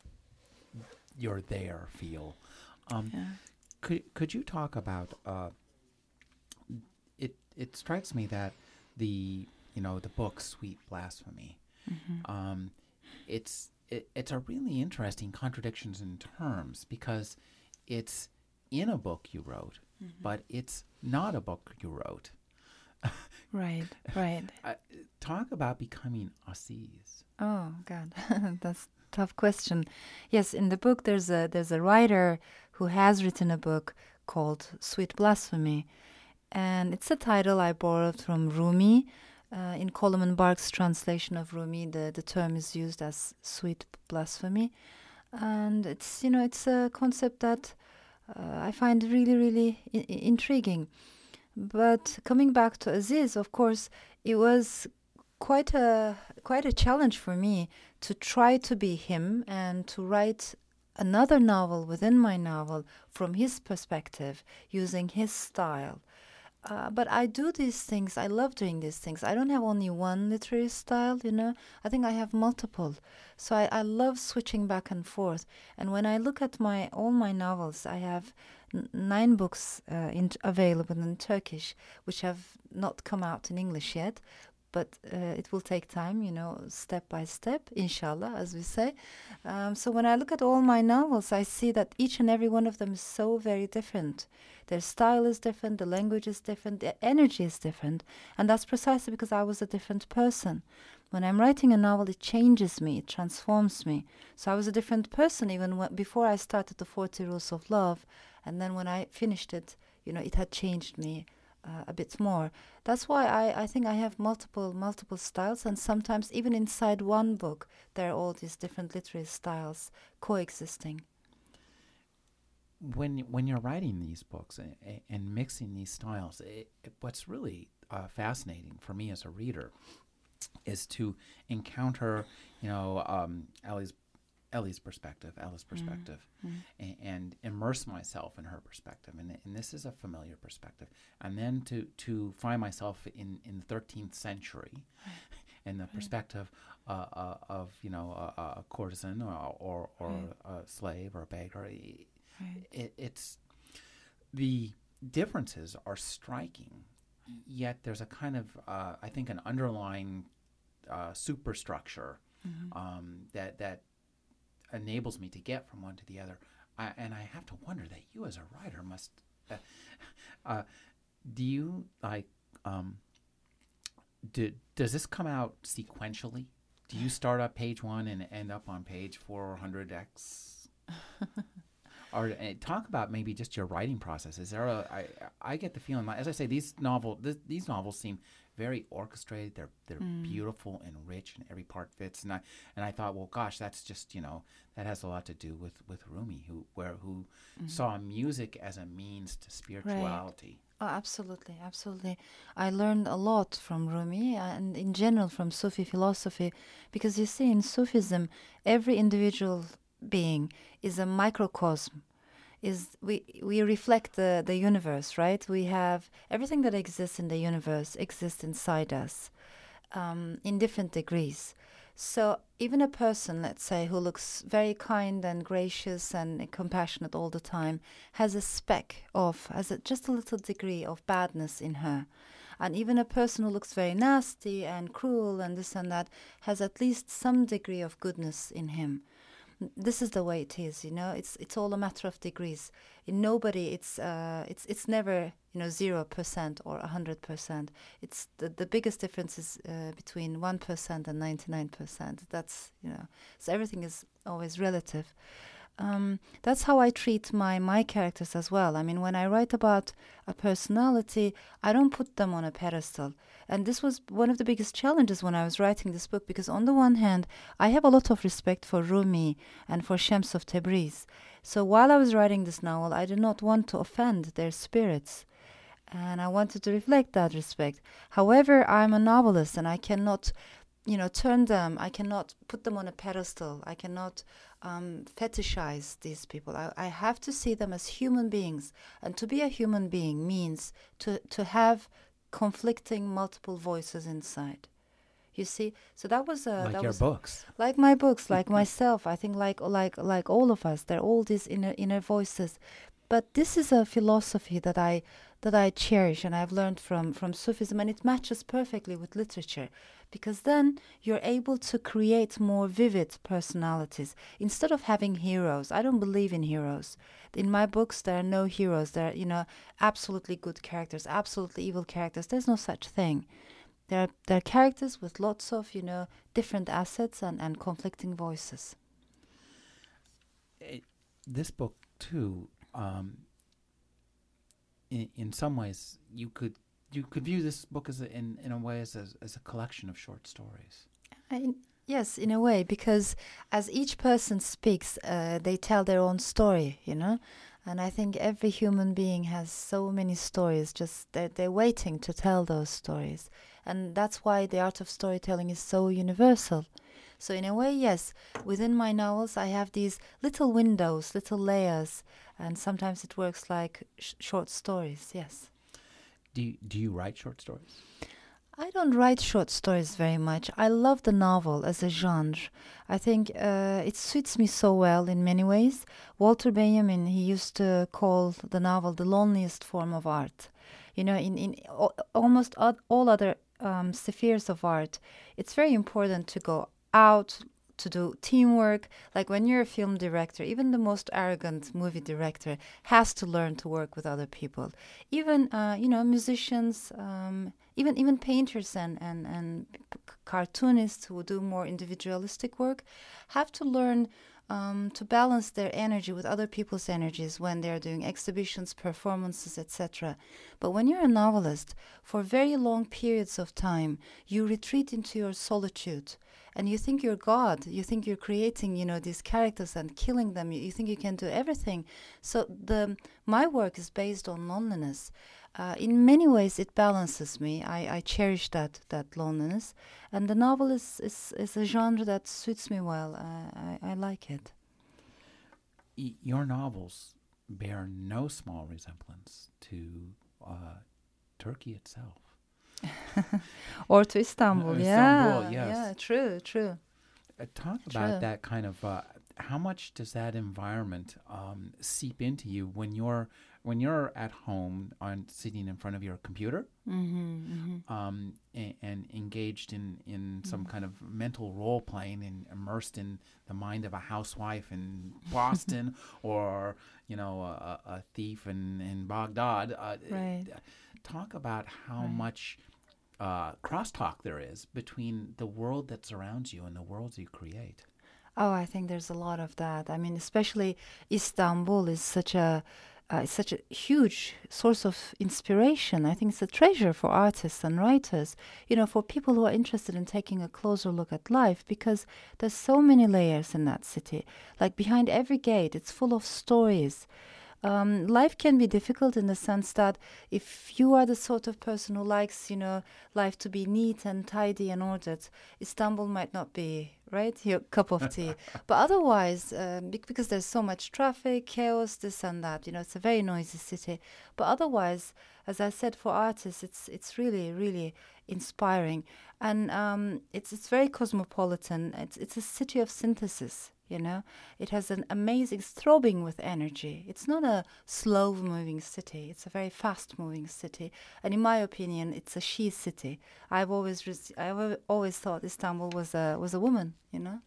A: you're there feel. Um, yeah. Could could you talk about? Uh, it it strikes me that the you know the book Sweet Blasphemy, mm-hmm. um, it's it, it's a really interesting contradictions in terms because it's in a book you wrote, mm-hmm. but it's not a book you wrote.
B: right, right.
A: Uh, talk about becoming Aziz.
B: Oh God, that's tough question. Yes, in the book there's a there's a writer who has written a book called Sweet Blasphemy, and it's a title I borrowed from Rumi. Uh, in Coleman Barks' translation of Rumi, the, the term is used as sweet blasphemy, and it's you know it's a concept that Uh, I find it really, really I- intriguing. But coming back to Aziz, of course, it was quite a quite a challenge for me to try to be him and to write another novel within my novel from his perspective, using his style. Uh, but I do these things. I love doing these things. I don't have only one literary style, you know. I think I have multiple. So I, I love switching back and forth. And when I look at my all my novels, I have n- nine books uh, in, available in Turkish, which have not come out in English yet but uh, it will take time, you know, step by step, inshallah, as we say. Um, so when I look at all my novels, I see that each and every one of them is so very different. Their style is different, the language is different, the energy is different, and that's precisely because I was a different person. When I'm writing a novel, it changes me, it transforms me. So I was a different person even before I started the 40 Rules of Love, and then when I finished it, you know, it had changed me uh, a bit more. That's why I, I think I have multiple multiple styles, and sometimes even inside one book, there are all these different literary styles coexisting.
A: When when you're writing these books and, and mixing these styles, it, it, what's really uh, fascinating for me as a reader is to encounter, you know, um, Ellie's Ellie's perspective, Ella's mm-hmm. perspective, mm-hmm. and, and, immerse myself in her perspective. And, and this is a familiar perspective. And then to, to find myself in, in the 13th century in the perspective uh, uh, of, you know, a, a courtesan or, or, or right. a slave or a beggar. Right. It, it's the differences are striking, yet there's a kind of, uh, I think, an underlying uh, superstructure mm-hmm. um, that, that enables me to get from one to the other. I, and I have to wonder that you, as a writer, must. Uh, uh, do you like? Um, do, does this come out sequentially? Do you start at page one and end up on page 400x? or uh, talk about maybe just your writing process. Is there a? I I get the feeling, as I say, these novel th- these novels seem very orchestrated. They're they're mm. beautiful and rich, and every part fits. And I and I thought, well, gosh, that's just you know that has a lot to do with with Rumi, who where who mm. saw music as a means to spirituality.
B: Right. Oh, absolutely, absolutely. I learned a lot from Rumi and in general from Sufi philosophy, because you see, in Sufism, every individual being is a microcosm is we we reflect the the universe, right? We have everything that exists in the universe exists inside us, um, in different degrees. So even a person, let's say, who looks very kind and gracious and compassionate all the time, has a speck of, has a, just a little degree of badness in her. And even a person who looks very nasty and cruel and this and that has at least some degree of goodness in him this is the way it is you know? It's it's all a matter of degrees. In nobody it's uh it's it's never you know 0% or 100% it's the, the biggest difference is uh, between 1% and 99% that's you know so everything is always relative um, that's how I treat my my characters as well. I mean, when I write about a personality, I don't put them on a pedestal. And this was one of the biggest challenges when I was writing this book because on the one hand, I have a lot of respect for Rumi and for Shams of Tabriz. So while I was writing this novel, I did not want to offend their spirits. And I wanted to reflect that respect. However, I'm a novelist and I cannot you know turn them i cannot put them on a pedestal i cannot um, fetishize these people. I, I have to see them as human beings. And to be a human being means to to have conflicting multiple voices inside. You see? So that was a
A: like
B: that
A: your
B: was
A: books.
B: Like my books like myself. I think like like like all of us there are all these inner inner voices. But this is a philosophy that i that i cherish and i've learned from from sufism and it matches perfectly with literature because then you're able to create more vivid personalities. Instead of having heroes i don't believe in heroes. In my books there are no heroes. There are you know absolutely good characters absolutely evil characters. There's no such thing. There are, there are characters with lots of you know different assets and, and conflicting voices.
A: It, this book too um, in, some ways you could you could view this book as a, in in a way as a, as a collection of short stories.
B: I, yes, in a way, because as each person speaks, uh, they tell their own story, you know. And I think every human being has so many stories. Just they're, they're waiting to tell those stories, and that's why the art of storytelling is so universal. So in a way, yes, within my novels, I have these little windows, little layers, and sometimes it works like sh- short stories. Yes.
A: Do you, do you write short stories?
B: I don't write short stories very much. I love the novel as a genre. I think uh, it suits me so well in many ways. Walter Benjamin, he used to call the novel the loneliest form of art. You know, in, in almost all other um, spheres of art, it's very important to go out, to do teamwork. Like when you're a film director, even the most arrogant movie director has to learn to work with other people. Even uh, you know musicians, um, even even painters and and and cartoonists who do more individualistic work have to learn um, to balance their energy with other people's energies when they're doing exhibitions, performances, etc. But when you're a novelist, for very long periods of time, you retreat into your solitude and you think you're God. You think you're creating, you know, these characters and killing them. You, you think you can do everything. So the my work is based on loneliness. Uh, in many ways, it balances me. I, I cherish that that loneliness, and the novel is is, is a genre that suits me well. I, I, like it.
A: Y- your novels bear no small resemblance to uh, Turkey itself.
B: or to Istanbul,
A: Uh,
B: yeah,
A: yes.
B: yeah, true, true.
A: Uh, talk
B: True.
A: about that kind of. Uh, how much does that environment um, seep into you when you're when you're at home on sitting in front of your computer
B: Mm-hmm, mm-hmm.
A: um, and, and engaged in in some kind of mental role playing and immersed in the mind of a housewife in Boston or you know a, a thief in in Baghdad. Uh,
B: Right.
A: Talk about how
B: Right.
A: much uh, crosstalk there is between the world that surrounds you and the worlds you create.
B: Oh, I think there's a lot of that. I mean, especially Istanbul is such a uh, such a huge source of inspiration. I think it's a treasure for artists and writers, you know, for people who are interested in taking a closer look at life because there's so many layers in that city. Like behind every gate, it's full of stories. Um, life can be difficult in the sense that if you are the sort of person who likes, you know, life to be neat and tidy and ordered, Istanbul might not be right your cup of tea. but otherwise, um, because there's so much traffic, chaos, this and that, you know, it's a very noisy city. But otherwise, as I said, for artists, it's it's really really inspiring, and um, it's it's very cosmopolitan. It's it's a city of synthesis. You know, it has an amazing throbbing with energy. It's not a slow moving city. It's a very fast moving city, and in my opinion, it's a she city. I've always res- I've always thought Istanbul was a was a woman. You know.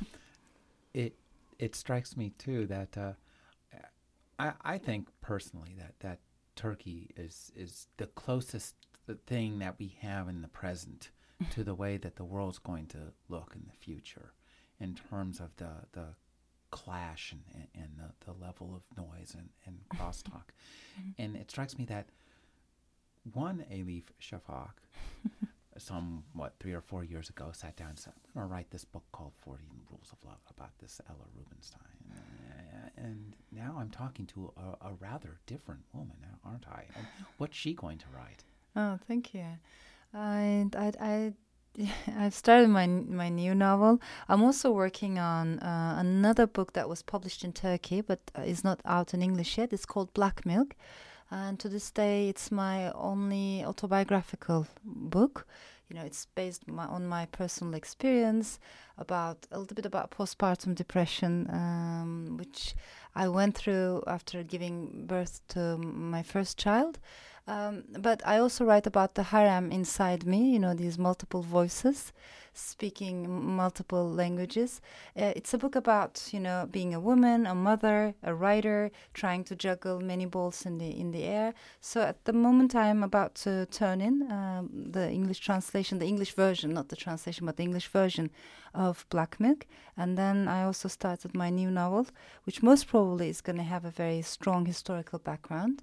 A: it it strikes me too that uh, I I think personally that that Turkey is is the closest thing that we have in the present to the way that the world's going to look in the future in terms of the the clash and, and, and the, the level of noise and, and crosstalk. Mm-hmm. and it strikes me that one Elif Shafak, somewhat three or four years ago, sat down and said, I'm going to write this book called 40 Rules of Love about this Ella Rubinstein. And now I'm talking to a, a rather different woman, aren't I? And what's she going to write?
B: Oh, thank you. I, I, I I've started my my new novel. I'm also working on uh, another book that was published in Turkey but uh, is not out in English yet. It's called Black Milk, and to this day, it's my only autobiographical book. You know, it's based my, on my personal experience about a little bit about postpartum depression, um, which I went through after giving birth to my first child. Um, but I also write about the harem inside me, you know, these multiple voices speaking multiple languages. Uh, it's a book about, you know, being a woman, a mother, a writer, trying to juggle many balls in the in the air. So at the moment I'm about to turn in um, the English translation, the English version, not the translation, but the English version of Black Milk. And then I also started my new novel, which most probably is going to have a very strong historical background.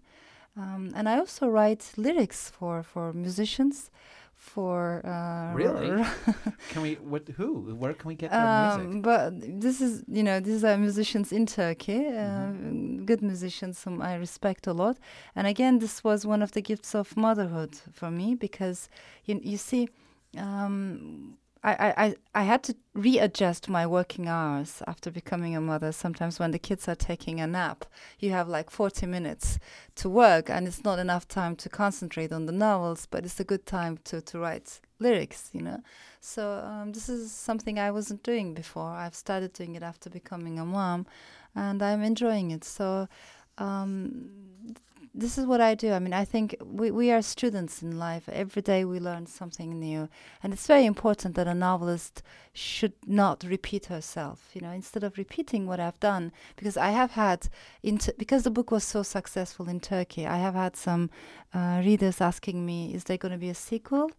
B: Um, and I also write lyrics for, for musicians. For uh,
A: really, can we? What? Who? Where can we get their
B: um,
A: music?
B: But this is, you know, these are musicians in Turkey, uh,
A: Mm-hmm.
B: good musicians whom I respect a lot. And again, this was one of the gifts of motherhood for me because you, you see, um, I, I, I had to readjust my working hours after becoming a mother. Sometimes when the kids are taking a nap, you have like 40 minutes to work, and it's not enough time to concentrate on the novels, but it's a good time to, to write lyrics, you know. So um, this is something I wasn't doing before. I've started doing it after becoming a mom, and I'm enjoying it. So um, this is what I do. I mean, I think we, we are students in life. Every day we learn something new. And it's very important that a novelist should not repeat herself, you know, instead of repeating what I've done. Because I have had, int- because the book was so successful in Turkey, I have had some uh, readers asking me, is there going to be a sequel?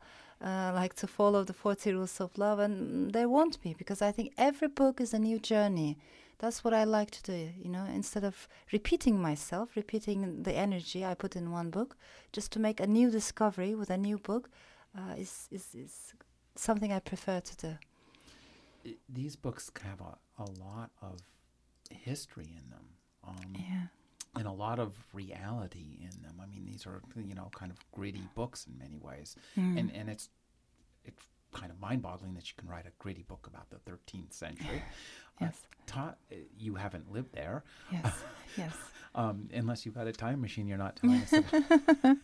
B: Uh, like to follow the 40 rules of love and there won't be because i think every book is a new journey that's what I like to do, you know, instead of repeating myself, repeating the energy I put in one book, just to make a new discovery with a new book uh, is, is, is something I prefer to do.
A: I, these books have a, a lot of history in them. Um,
B: yeah.
A: And a lot of reality in them. I mean, these are you know kind of gritty books in many ways,
B: Mm.
A: and and it's it's kind of mind-boggling that you can write a gritty book about the 13th century.
B: Yes.
A: Uh, ta- uh, you haven't lived there.
B: Yes. yes.
A: Um, unless you've got a time machine, you're not telling us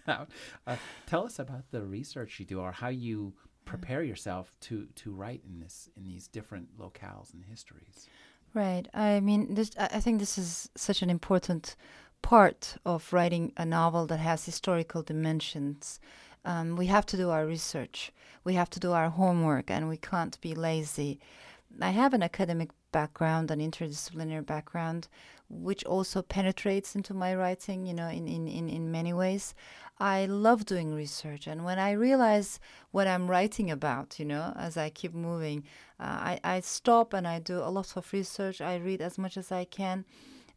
A: about. Uh, tell us about the research you do, or how you prepare yourself to to write in this in these different locales and histories.
B: Right. I mean, this, I think this is such an important part of writing a novel that has historical dimensions. Um, we have to do our research. We have to do our homework, and we can't be lazy. I have an academic background, an interdisciplinary background, which also penetrates into my writing, you know, in, in, in, in many ways. I love doing research. And when I realize what I'm writing about, you know, as I keep moving, uh, I, I stop and I do a lot of research. I read as much as I can.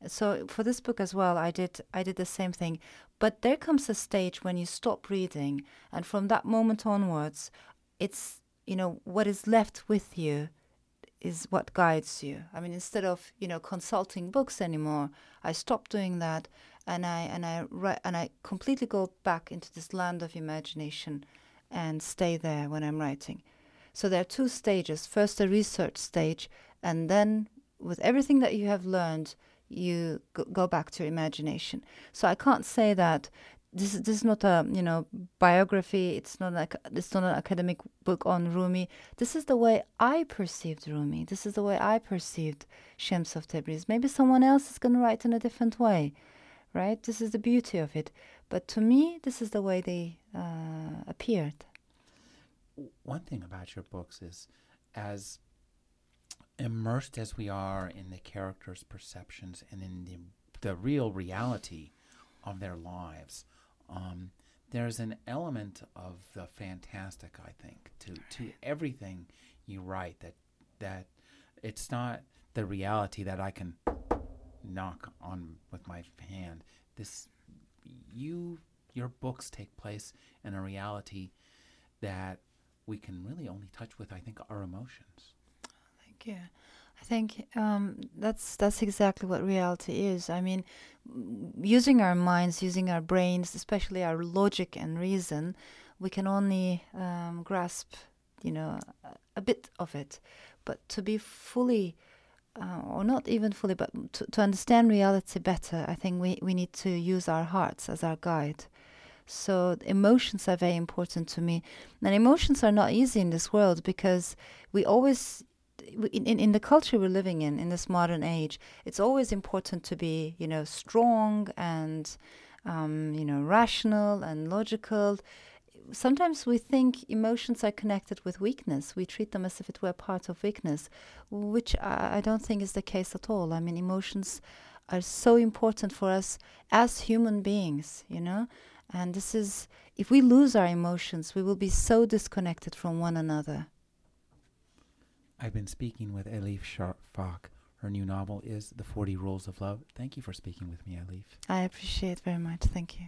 B: So for this book as well, I did I did the same thing. But there comes a stage when you stop reading, and from that moment onwards, it's you know what is left with you is what guides you. I mean, instead of you know consulting books anymore, I stopped doing that, and I and I ri- and I completely go back into this land of imagination, and stay there when I'm writing. So there are two stages: first, the research stage, and then with everything that you have learned, you go, back to your imagination. So I can't say that this is this is not a you know biography. It's not like it's not an academic book on Rumi. This is the way I perceived Rumi. This is the way I perceived Shams of Tabriz. Maybe someone else is going to write in a different way, right? This is the beauty of it. But to me, this is the way they uh, appeared.
A: One thing about your books is, as immersed as we are in the characters' perceptions and in the the real reality of their lives, um, there's an element of the fantastic, I think, to to everything you write. That that it's not the reality that I can knock on with my hand. This, you, your books take place in a reality that we can really only touch with, I think, our emotions.
B: You. I think um, that's that's exactly what reality is. I mean, using our minds, using our brains, especially our logic and reason, we can only um, grasp, you know, a, a, bit of it. But to be fully, uh, or not even fully, but to, to understand reality better, I think we, we need to use our hearts as our guide. So emotions are very important to me, and emotions are not easy in this world because we always in, in the culture we're living in in this modern age it's always important to be you know strong and um, you know rational and logical. Sometimes we think emotions are connected with weakness. We treat them as if it were part of weakness which I, I don't think is the case at all. I mean emotions are so important for us as human beings you know? And this is if we lose our emotions we will be so disconnected from one another
A: I've been speaking with Elif Shafak. Her new novel is The 40 Rules of Love. Thank you for speaking with me, Elif.
B: I appreciate very much. Thank you.